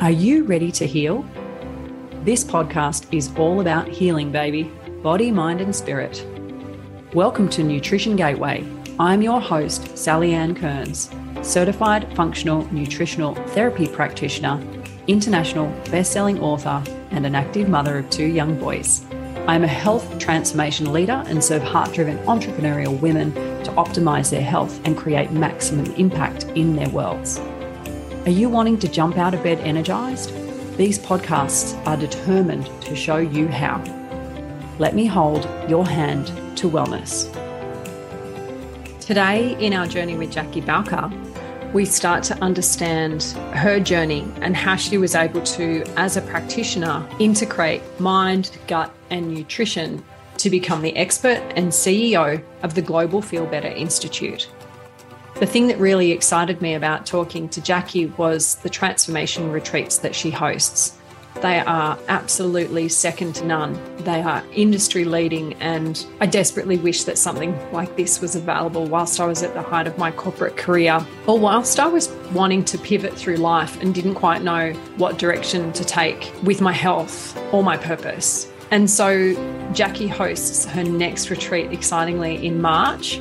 Are you ready to heal? This podcast is all about healing, baby body, mind, and spirit. Welcome to Nutrition Gateway. I'm your host, Sally Ann Kearns, certified functional nutritional therapy practitioner, international best-selling author, and an active mother of two young boys. I'm a health transformation leader and serve heart-driven entrepreneurial women to optimize their health and create maximum impact in their worlds. Are you wanting to jump out of bed energized? These podcasts are determined to show you how. Let me hold your hand to wellness. Today, in our journey with Jackie Bowker, we start to understand her journey and how she was able to, as a practitioner, integrate mind, gut, and nutrition to become the expert and CEO of the Global Feel Better Institute. The thing that really excited me about talking to Jackie was the transformation retreats that she hosts. They are absolutely second to none. They are industry leading, and I desperately wish that something like this was available whilst I was at the height of my corporate career or whilst I was wanting to pivot through life and didn't quite know what direction to take with my health or my purpose. And so Jackie hosts her next retreat excitingly in March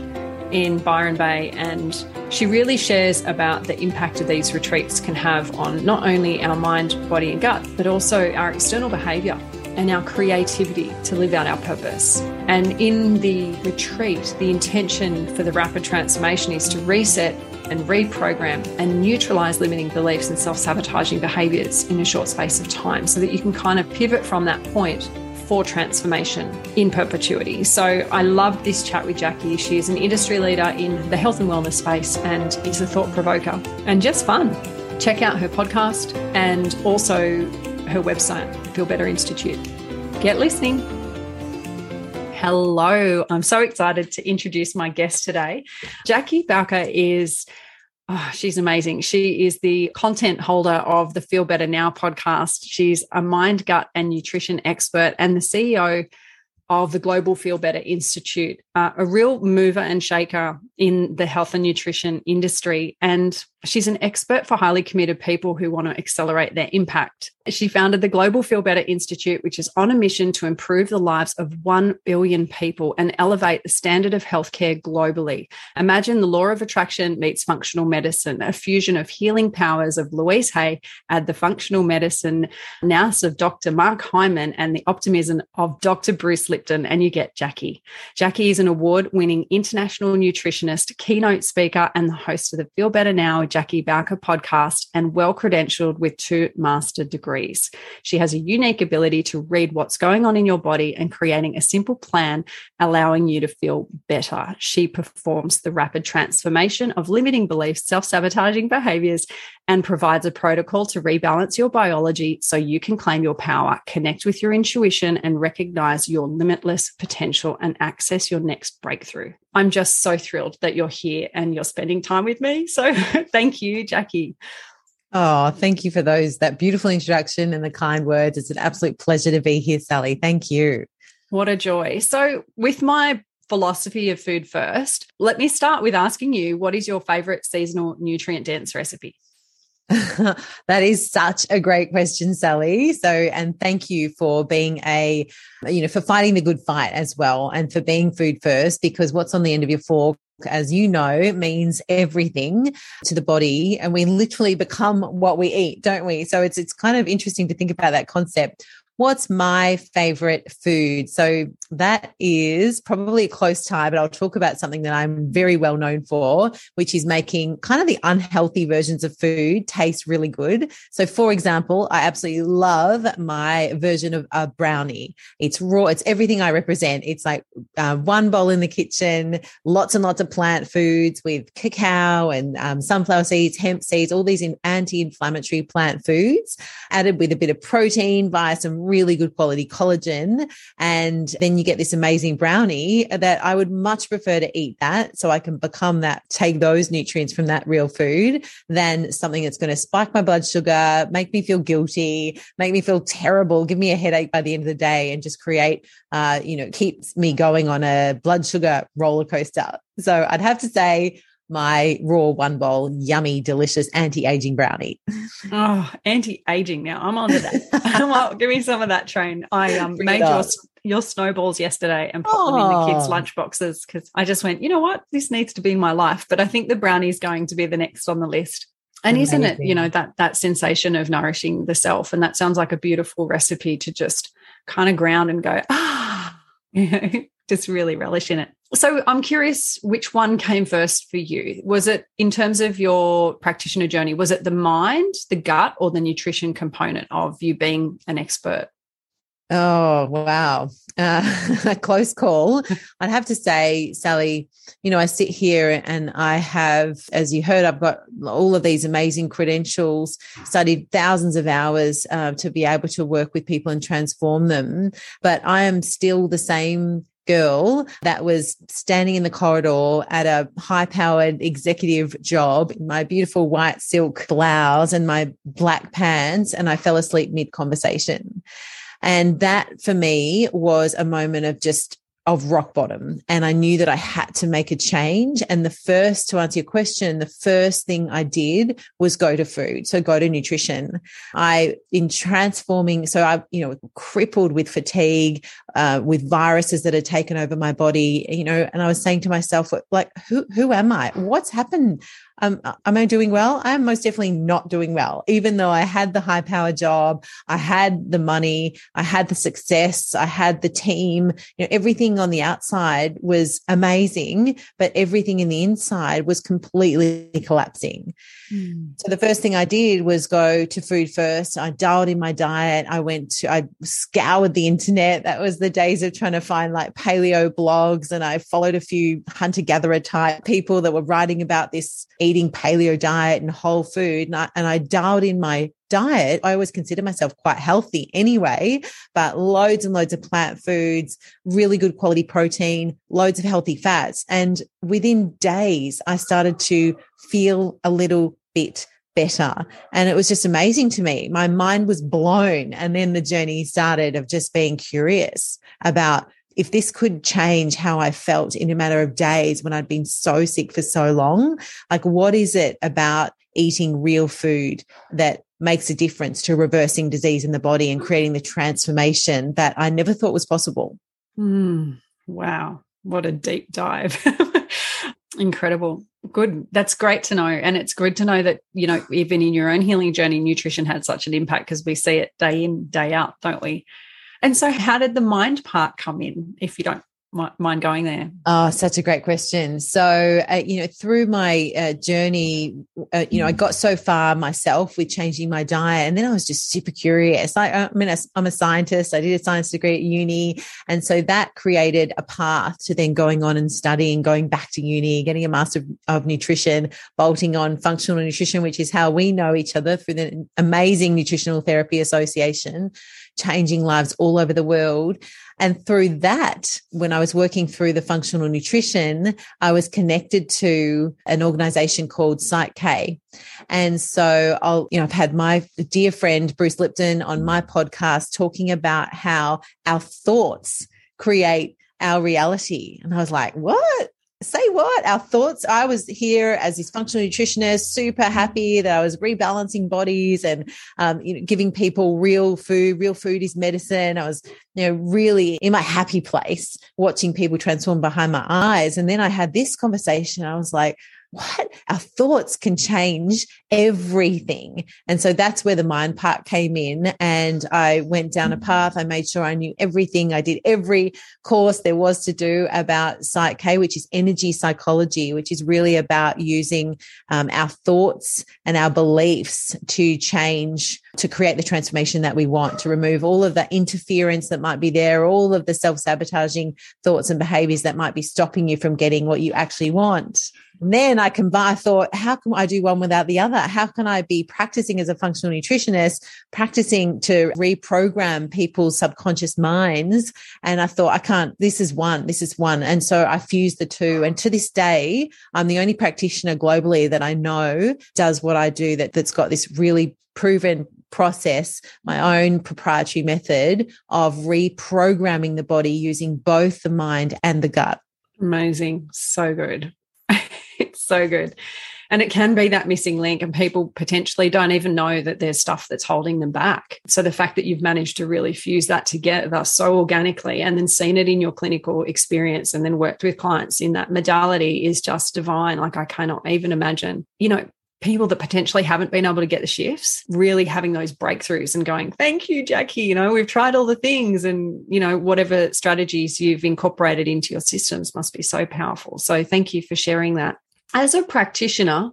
in Byron Bay, and she really shares about the impact of these retreats can have on not only our mind, body, and gut, but also our external behavior and our creativity to live out our purpose. And in the retreat, the intention for the rapid transformation is to reset and reprogram and neutralize limiting beliefs and self sabotaging behaviors in a short space of time so that you can kind of pivot from that point for transformation in perpetuity. So I love this chat with Jackie. She is an industry leader in the health and wellness space and is a thought provoker and just fun. Check out her podcast and also her website, Feel Better Institute. Get listening. Hello, I'm so excited to introduce my guest today. Jackie Bowker is Oh, she's amazing. She is the content holder of the Feel Better Now podcast. She's a mind, gut, and nutrition expert and the CEO of the Global Feel Better Institute, uh, a real mover and shaker in the health and nutrition industry. And she's an expert for highly committed people who want to accelerate their impact. She founded the Global Feel Better Institute, which is on a mission to improve the lives of 1 billion people and elevate the standard of healthcare globally. Imagine the law of attraction meets functional medicine, a fusion of healing powers of Louise Hay, add the functional medicine nous of Dr. Mark Hyman, and the optimism of Dr. Bruce Lipton, and you get Jackie. Jackie is an award winning international nutritionist, keynote speaker, and the host of the Feel Better Now Jackie Bowker podcast and well credentialed with two master degrees. She has a unique ability to read what's going on in your body and creating a simple plan, allowing you to feel better. She performs the rapid transformation of limiting beliefs, self sabotaging behaviors, and provides a protocol to rebalance your biology so you can claim your power, connect with your intuition, and recognize your limitless potential and access your next breakthrough. I'm just so thrilled that you're here and you're spending time with me. So thank you, Jackie. Oh, thank you for those that beautiful introduction and the kind words. It's an absolute pleasure to be here, Sally. Thank you. What a joy. So, with my philosophy of food first, let me start with asking you what is your favorite seasonal nutrient dense recipe? that is such a great question, Sally. So, and thank you for being a, you know, for fighting the good fight as well and for being food first, because what's on the end of your fork as you know, means everything to the body and we literally become what we eat, don't we? So it's it's kind of interesting to think about that concept. What's my favorite food? So that is probably a close tie, but I'll talk about something that I'm very well known for, which is making kind of the unhealthy versions of food taste really good. So, for example, I absolutely love my version of a brownie. It's raw, it's everything I represent. It's like uh, one bowl in the kitchen, lots and lots of plant foods with cacao and um, sunflower seeds, hemp seeds, all these anti inflammatory plant foods, added with a bit of protein via some really good quality collagen. And then you get this amazing brownie that I would much prefer to eat that so I can become that, take those nutrients from that real food than something that's going to spike my blood sugar, make me feel guilty, make me feel terrible, give me a headache by the end of the day and just create, uh, you know, keeps me going on a blood sugar roller coaster. So I'd have to say, my raw one bowl, yummy, delicious anti aging brownie. Oh, anti aging. Now I'm on to that. well, give me some of that train. I um, made your, your snowballs yesterday and popped oh. them in the kids' lunch boxes because I just went, you know what? This needs to be in my life. But I think the brownie is going to be the next on the list. And Amazing. isn't it, you know, that that sensation of nourishing the self? And that sounds like a beautiful recipe to just kind of ground and go, ah, you know, just really relish in it. So I'm curious which one came first for you. Was it in terms of your practitioner journey, was it the mind, the gut, or the nutrition component of you being an expert? Oh, wow. Uh, a close call. I'd have to say, Sally, you know, I sit here and I have, as you heard, I've got all of these amazing credentials, studied thousands of hours uh, to be able to work with people and transform them. But I am still the same girl that was standing in the corridor at a high powered executive job in my beautiful white silk blouse and my black pants. And I fell asleep mid conversation. And that for me was a moment of just of rock bottom. And I knew that I had to make a change. And the first, to answer your question, the first thing I did was go to food. So go to nutrition. I, in transforming, so I, you know, crippled with fatigue, uh, with viruses that had taken over my body, you know, and I was saying to myself, like, who, who am I? What's happened? Um, am I doing well? I am most definitely not doing well. Even though I had the high power job, I had the money, I had the success, I had the team, you know, everything on the outside was amazing, but everything in the inside was completely collapsing. Mm. So the first thing I did was go to food first. I dialed in my diet. I went to, I scoured the internet. That was the days of trying to find like paleo blogs. And I followed a few hunter gatherer type people that were writing about this eating paleo diet and whole food. And I, and I dialed in my diet. I always consider myself quite healthy anyway, but loads and loads of plant foods, really good quality protein, loads of healthy fats. And within days, I started to feel a little bit better. And it was just amazing to me. My mind was blown. And then the journey started of just being curious about if this could change how I felt in a matter of days when I'd been so sick for so long, like what is it about eating real food that makes a difference to reversing disease in the body and creating the transformation that I never thought was possible? Mm, wow. What a deep dive. Incredible. Good. That's great to know. And it's good to know that, you know, even in your own healing journey, nutrition had such an impact because we see it day in, day out, don't we? And so, how did the mind part come in, if you don't mind going there? Oh, such a great question. So, uh, you know, through my uh, journey, uh, you know, I got so far myself with changing my diet, and then I was just super curious. I, I mean, I'm a scientist. I did a science degree at uni, and so that created a path to then going on and studying, going back to uni, getting a master of, of nutrition, bolting on functional nutrition, which is how we know each other through the amazing Nutritional Therapy Association changing lives all over the world. And through that, when I was working through the functional nutrition, I was connected to an organization called Psych K. And so I'll, you know, I've had my dear friend Bruce Lipton on my podcast talking about how our thoughts create our reality. And I was like, what? Say what? Our thoughts. I was here as this functional nutritionist super happy that i was rebalancing bodies and um, you know giving people real food. Real food is medicine. I was you know really in my happy place watching people transform behind my eyes. And then i had this conversation. I was like what our thoughts can change everything. And so that's where the mind part came in. And I went down a path. I made sure I knew everything. I did every course there was to do about Psych K, which is energy psychology, which is really about using um, our thoughts and our beliefs to change to create the transformation that we want, to remove all of the interference that might be there, all of the self sabotaging thoughts and behaviors that might be stopping you from getting what you actually want. And then I can I thought, how can I do one without the other? How can I be practicing as a functional nutritionist, practicing to reprogram people's subconscious minds? And I thought, I can't, this is one, this is one. And so I fused the two. And to this day, I'm the only practitioner globally that I know does what I do that, that's got this really proven process, my own proprietary method of reprogramming the body using both the mind and the gut. Amazing. So good. it's so good. And it can be that missing link, and people potentially don't even know that there's stuff that's holding them back. So the fact that you've managed to really fuse that together so organically and then seen it in your clinical experience and then worked with clients in that modality is just divine. Like I cannot even imagine. You know, people that potentially haven't been able to get the shifts really having those breakthroughs and going thank you jackie you know we've tried all the things and you know whatever strategies you've incorporated into your systems must be so powerful so thank you for sharing that as a practitioner,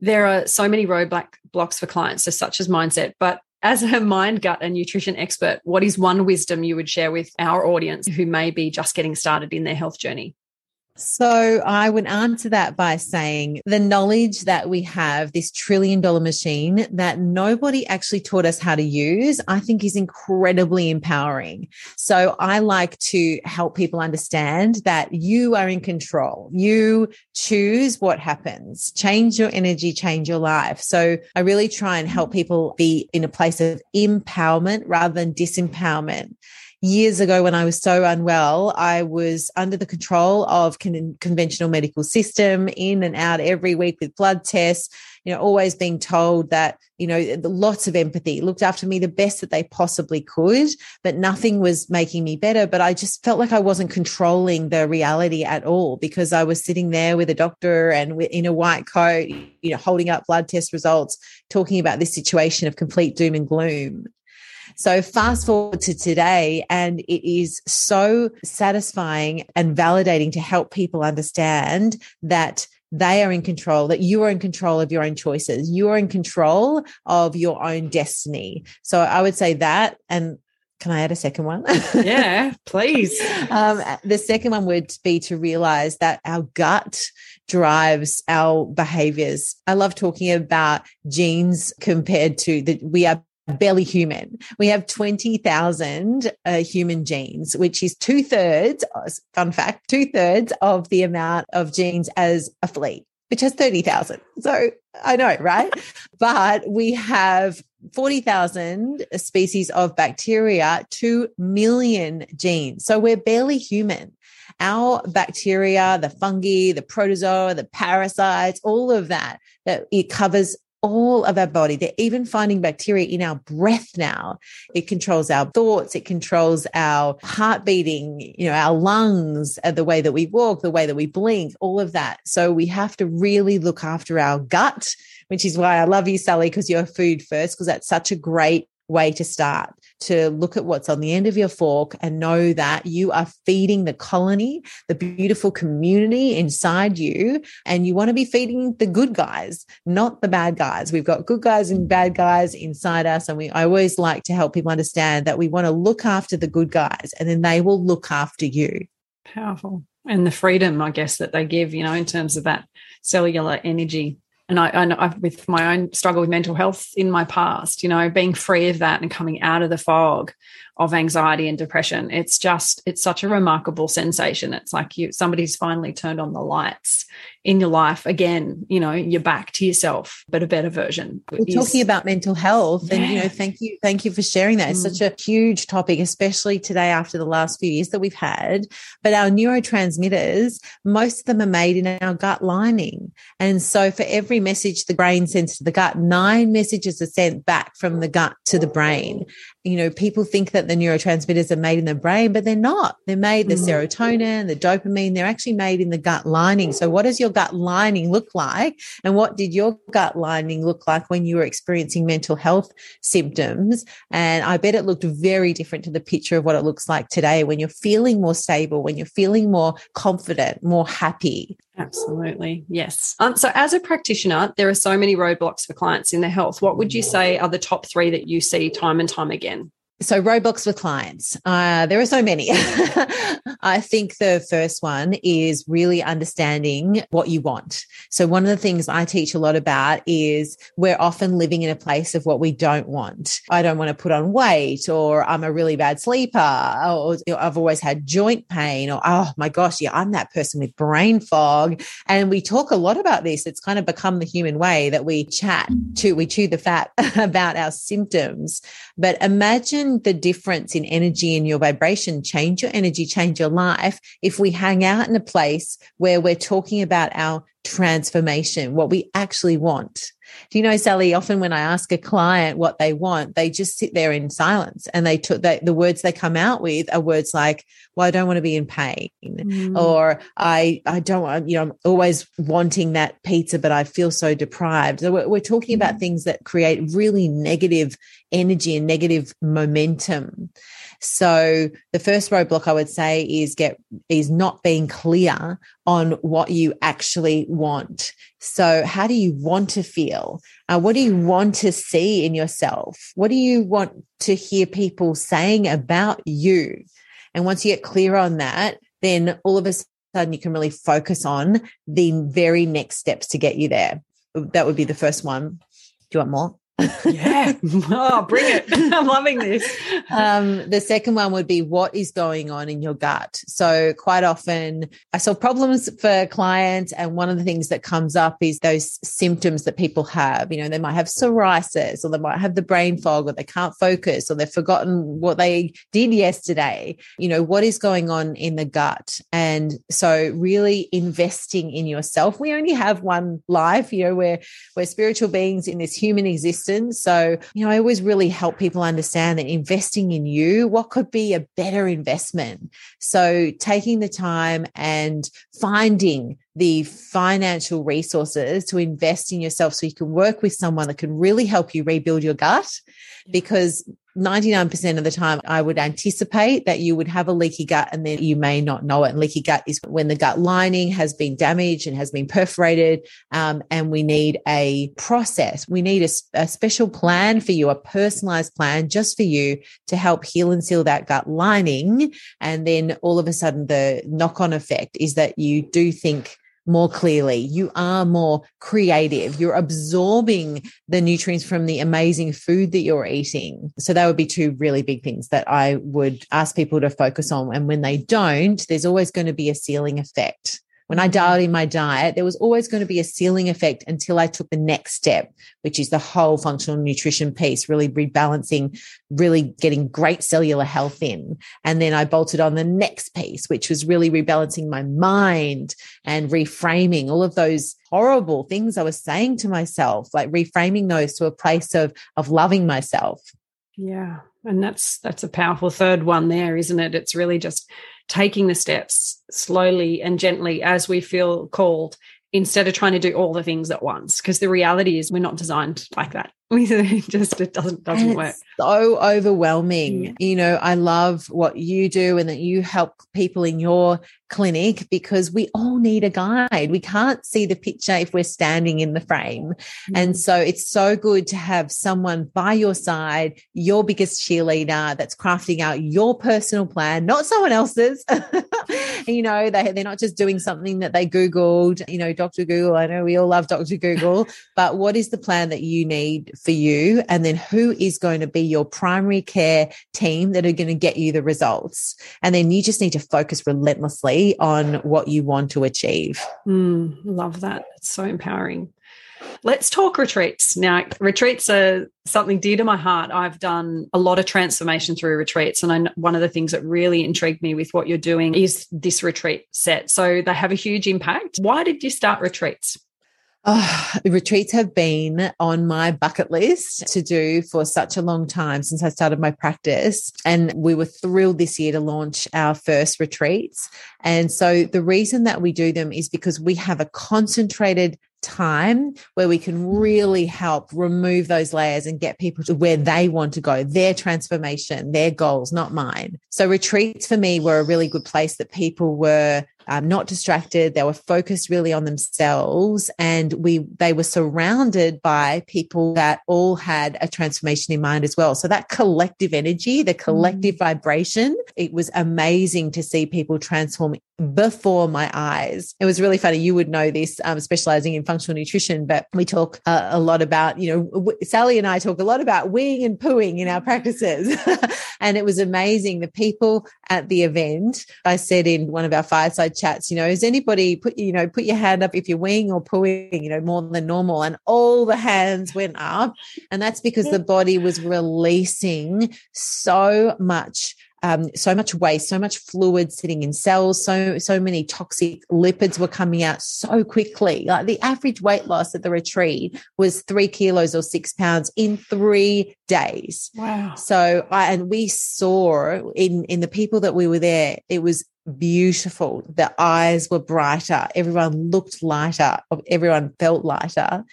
there are so many roadblocks blocks for clients, so such as mindset. But as a mind, gut, and nutrition expert, what is one wisdom you would share with our audience who may be just getting started in their health journey? So I would answer that by saying the knowledge that we have, this trillion dollar machine that nobody actually taught us how to use, I think is incredibly empowering. So I like to help people understand that you are in control. You choose what happens, change your energy, change your life. So I really try and help people be in a place of empowerment rather than disempowerment years ago when I was so unwell, I was under the control of con- conventional medical system in and out every week with blood tests, you know, always being told that, you know, lots of empathy looked after me the best that they possibly could, but nothing was making me better. But I just felt like I wasn't controlling the reality at all because I was sitting there with a doctor and in a white coat, you know, holding up blood test results, talking about this situation of complete doom and gloom. So fast forward to today, and it is so satisfying and validating to help people understand that they are in control, that you are in control of your own choices. You are in control of your own destiny. So I would say that. And can I add a second one? yeah, please. Um, the second one would be to realize that our gut drives our behaviors. I love talking about genes compared to that we are barely human. We have 20,000 uh, human genes, which is two thirds, fun fact, two thirds of the amount of genes as a flea, which has 30,000. So I know, right? but we have 40,000 species of bacteria, 2 million genes. So we're barely human. Our bacteria, the fungi, the protozoa, the parasites, all of that, that it covers all of our body. They're even finding bacteria in our breath now. It controls our thoughts. It controls our heart beating, you know, our lungs, uh, the way that we walk, the way that we blink, all of that. So we have to really look after our gut, which is why I love you, Sally, because you're food first, because that's such a great way to start to look at what's on the end of your fork and know that you are feeding the colony, the beautiful community inside you. And you want to be feeding the good guys, not the bad guys. We've got good guys and bad guys inside us. And we, I always like to help people understand that we want to look after the good guys and then they will look after you. Powerful. And the freedom, I guess, that they give, you know, in terms of that cellular energy and I, I with my own struggle with mental health in my past, you know, being free of that and coming out of the fog of anxiety and depression, it's just it's such a remarkable sensation. It's like you somebody's finally turned on the lights in your life again. You know, you're back to yourself, but a better version. We're is, talking about mental health, yeah. and you know, thank you, thank you for sharing that. It's mm. such a huge topic, especially today after the last few years that we've had. But our neurotransmitters, most of them are made in our gut lining, and so for every every message the brain sends to the gut, nine messages are sent back from the gut to the brain. You know, people think that the neurotransmitters are made in the brain, but they're not. They're made the mm. serotonin, the dopamine, they're actually made in the gut lining. So, what does your gut lining look like? And what did your gut lining look like when you were experiencing mental health symptoms? And I bet it looked very different to the picture of what it looks like today when you're feeling more stable, when you're feeling more confident, more happy. Absolutely. Yes. Um, so, as a practitioner, there are so many roadblocks for clients in their health. What would you say are the top three that you see time and time again? So, roadblocks with clients. Uh, there are so many. I think the first one is really understanding what you want. So, one of the things I teach a lot about is we're often living in a place of what we don't want. I don't want to put on weight, or I'm a really bad sleeper, or I've always had joint pain, or oh my gosh, yeah, I'm that person with brain fog. And we talk a lot about this. It's kind of become the human way that we chat to, we chew the fat about our symptoms. But imagine the difference in energy in your vibration, change your energy, change your life. If we hang out in a place where we're talking about our transformation, what we actually want. Do you know, Sally, often when I ask a client what they want, they just sit there in silence and they took the, the words they come out with are words like, well, I don't want to be in pain mm. or I, I don't want, you know, I'm always wanting that pizza, but I feel so deprived. So we're, we're talking mm. about things that create really negative energy and negative momentum. So the first roadblock I would say is get is not being clear on what you actually want. So how do you want to feel? Uh, what do you want to see in yourself? What do you want to hear people saying about you? And once you get clear on that, then all of a sudden you can really focus on the very next steps to get you there. That would be the first one. Do you want more? Yeah. Oh, bring it. I'm loving this. Um, the second one would be what is going on in your gut. So, quite often, I solve problems for clients, and one of the things that comes up is those symptoms that people have. You know, they might have psoriasis, or they might have the brain fog, or they can't focus, or they've forgotten what they did yesterday. You know, what is going on in the gut? And so, really investing in yourself. We only have one life, you know, we're, we're spiritual beings in this human existence so, you know, I always really help people understand that investing in you, what could be a better investment? So, taking the time and finding the financial resources to invest in yourself so you can work with someone that can really help you rebuild your gut because 99% of the time, I would anticipate that you would have a leaky gut and then you may not know it. And leaky gut is when the gut lining has been damaged and has been perforated. Um, and we need a process. We need a, a special plan for you, a personalized plan just for you to help heal and seal that gut lining. And then all of a sudden, the knock on effect is that you do think more clearly. You are more creative. You're absorbing the nutrients from the amazing food that you're eating. So that would be two really big things that I would ask people to focus on. And when they don't, there's always going to be a ceiling effect. When I dialed in my diet, there was always going to be a ceiling effect until I took the next step, which is the whole functional nutrition piece, really rebalancing, really getting great cellular health in. And then I bolted on the next piece, which was really rebalancing my mind and reframing all of those horrible things I was saying to myself, like reframing those to a place of, of loving myself. Yeah. And that's that's a powerful third one there, isn't it? It's really just taking the steps slowly and gently as we feel called instead of trying to do all the things at once. Because the reality is we're not designed like that just it doesn't doesn't work. so overwhelming. Yeah. you know i love what you do and that you help people in your clinic because we all need a guide. We can't see the picture if we're standing in the frame. Mm-hmm. and so it's so good to have someone by your side your biggest cheerleader that's crafting out your personal plan not someone else's. You know they, they're not just doing something that they googled. You know dr google i know we all love dr google but what is the plan that you need for you and then who is going to be your primary care team that are going to get you the results and then you just need to focus relentlessly on what you want to achieve mm, love that it's so empowering Let's talk retreats. Now, retreats are something dear to my heart. I've done a lot of transformation through retreats. And I, one of the things that really intrigued me with what you're doing is this retreat set. So they have a huge impact. Why did you start retreats? Oh, retreats have been on my bucket list to do for such a long time since I started my practice. And we were thrilled this year to launch our first retreats. And so the reason that we do them is because we have a concentrated time where we can really help remove those layers and get people to where they want to go, their transformation, their goals, not mine. So retreats for me were a really good place that people were um, not distracted. They were focused really on themselves, and we they were surrounded by people that all had a transformation in mind as well. So that collective energy, the collective mm. vibration, it was amazing to see people transform before my eyes. It was really funny. You would know this, um, specializing in functional nutrition, but we talk uh, a lot about, you know, w- Sally and I talk a lot about weeing and pooing in our practices. and it was amazing. The people at the event, I said in one of our fireside fireside chats, you know, is anybody put, you know, put your hand up if you're weeing or pooing, you know, more than normal. And all the hands went up. And that's because the body was releasing so much um, so much waste, so much fluid sitting in cells, so so many toxic lipids were coming out so quickly. Like the average weight loss at the retreat was three kilos or six pounds in three days. Wow! So I and we saw in in the people that we were there, it was beautiful. The eyes were brighter. Everyone looked lighter. Everyone felt lighter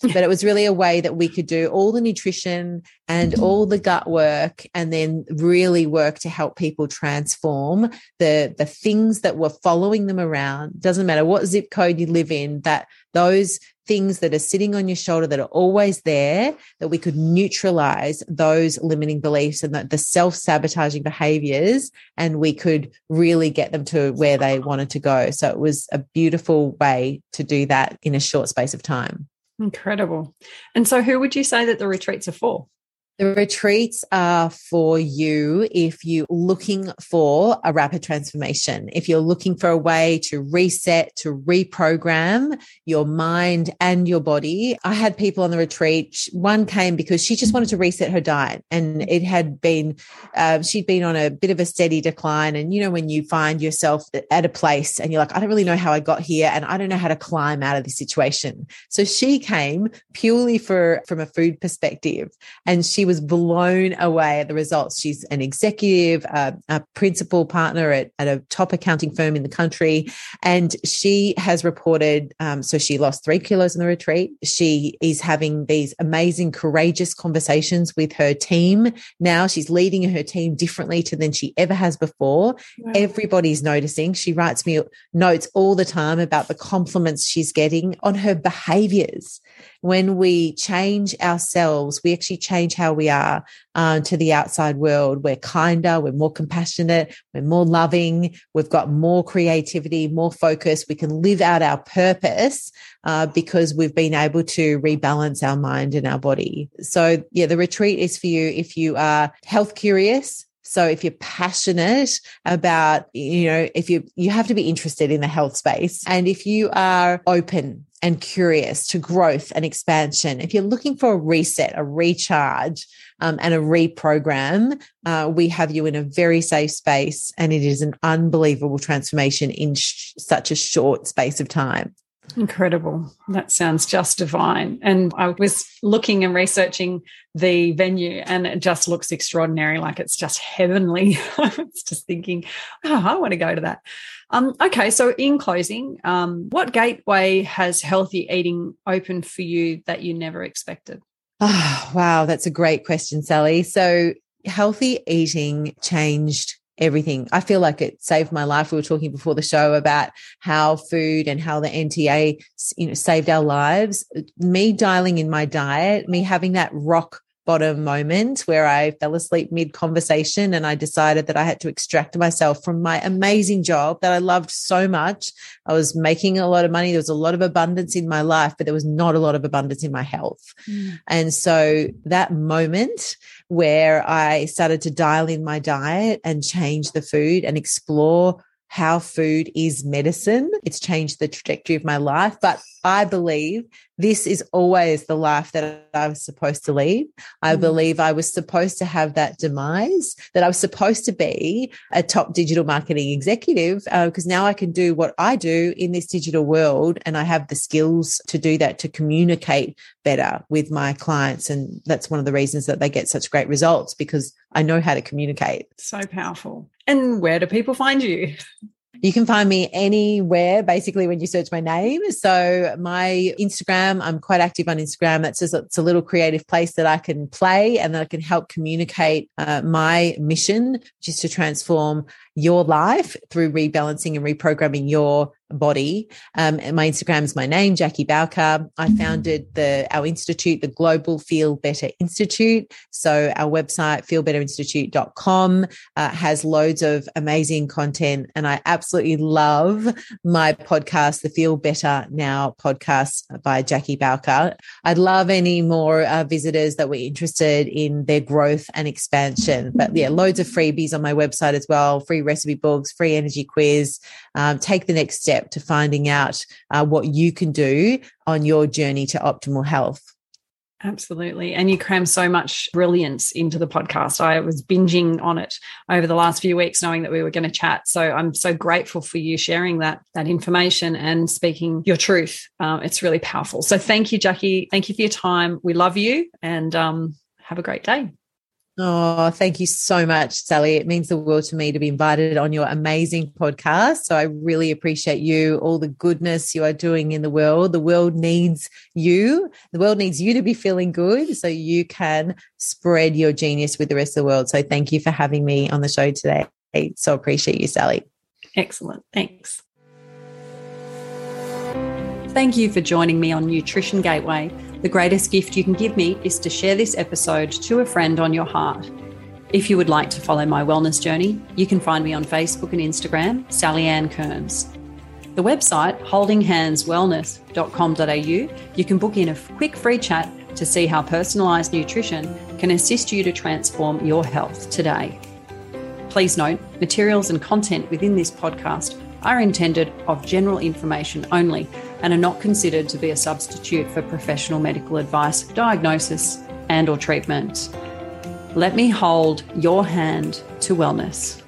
but it was really a way that we could do all the nutrition and mm-hmm. all the gut work and then really work to help people transform the the things that were following them around. Doesn't matter what zip code you live in that those things that are sitting on your shoulder that are always there that we could neutralize those limiting beliefs and the, the self-sabotaging behaviors and we could really get them to where they wanted to go. So it was a beautiful way to do that in a short space of time Incredible. And so, who would you say that the retreats are for? The retreats are for you if you're looking for a rapid transformation, if you're looking for a way to reset, to reprogram your mind and your body. I had people on the retreat. One came because she just wanted to reset her diet and it had been, uh, she'd been on a bit of a steady decline. And, you know, when you find yourself at a place and you're like, I don't really know how I got here and I don't know how to climb out of this situation. So she came purely for, from a food perspective and she was blown away at the results. She's an executive, uh, a principal partner at, at, a top accounting firm in the country. And she has reported, um, so she lost three kilos in the retreat. She is having these amazing, courageous conversations with her team. Now she's leading her team differently to than she ever has before. Wow. Everybody's noticing. She writes me notes all the time about the compliments she's getting on her behaviors when we change ourselves, we actually change how we are uh, to the outside world. We're kinder, we're more compassionate, we're more loving, we've got more creativity, more focus. We can live out our purpose uh, because we've been able to rebalance our mind and our body. So, yeah, the retreat is for you if you are health curious, so if you're passionate about, you know, if you, you have to be interested in the health space and if you are open and curious to growth and expansion, if you're looking for a reset, a recharge, um, and a reprogram, uh, we have you in a very safe space, and it is an unbelievable transformation in sh- such a short space of time. Incredible. That sounds just divine. And I was looking and researching the venue and it just looks extraordinary. Like it's just heavenly. I was just thinking, oh, I want to go to that. Um, okay. So in closing, um, what gateway has healthy eating opened for you that you never expected? Oh, wow. That's a great question, Sally. So healthy eating changed everything. I feel like it saved my life. We were talking before the show about how food and how the NTA, you know, saved our lives. Me dialing in my diet, me having that rock bottom moment where I fell asleep mid conversation and I decided that I had to extract myself from my amazing job that I loved so much. I was making a lot of money. There was a lot of abundance in my life, but there was not a lot of abundance in my health. Mm. And so that moment where I started to dial in my diet and change the food and explore how food is medicine. It's changed the trajectory of my life. But I believe this is always the life that I was supposed to lead. I mm. believe I was supposed to have that demise, that I was supposed to be a top digital marketing executive, because uh, now I can do what I do in this digital world. And I have the skills to do that, to communicate better with my clients. And that's one of the reasons that they get such great results because I know how to communicate. So powerful. And where do people find you? You can find me anywhere basically when you search my name. So my Instagram, I'm quite active on Instagram. That's just it's a little creative place that I can play and that I can help communicate uh, my mission, which is to transform your life through rebalancing and reprogramming your body. Um, my Instagram is my name, Jackie Bowker. I founded the our institute, the Global Feel Better Institute. So our website, feelbetterinstitute.com, uh, has loads of amazing content. And I absolutely love my podcast, the Feel Better Now podcast by Jackie Bowker. I'd love any more uh, visitors that were interested in their growth and expansion. But yeah, loads of freebies on my website as well, free recipe books, free energy quiz. Um, take the next step step to finding out uh, what you can do on your journey to optimal health. Absolutely. And you cram so much brilliance into the podcast. I was binging on it over the last few weeks, knowing that we were going to chat. So I'm so grateful for you sharing that, that information and speaking your truth. Um, it's really powerful. So thank you, Jackie. Thank you for your time. We love you and um, have a great day. Oh, thank you so much, Sally. It means the world to me to be invited on your amazing podcast. So I really appreciate you, all the goodness you are doing in the world. The world needs you. The world needs you to be feeling good so you can spread your genius with the rest of the world. So thank you for having me on the show today. So appreciate you, Sally. Excellent. Thanks. Thank you for joining me on Nutrition Gateway the greatest gift you can give me is to share this episode to a friend on your heart. If you would like to follow my wellness journey, you can find me on Facebook and Instagram, Sally Ann Kearns. The website, holdinghandswellness.com.au, you can book in a quick free chat to see how personalised nutrition can assist you to transform your health today. Please note, materials and content within this podcast are intended of general information only and are not considered to be a substitute for professional medical advice, diagnosis, and or treatment. Let me hold your hand to wellness.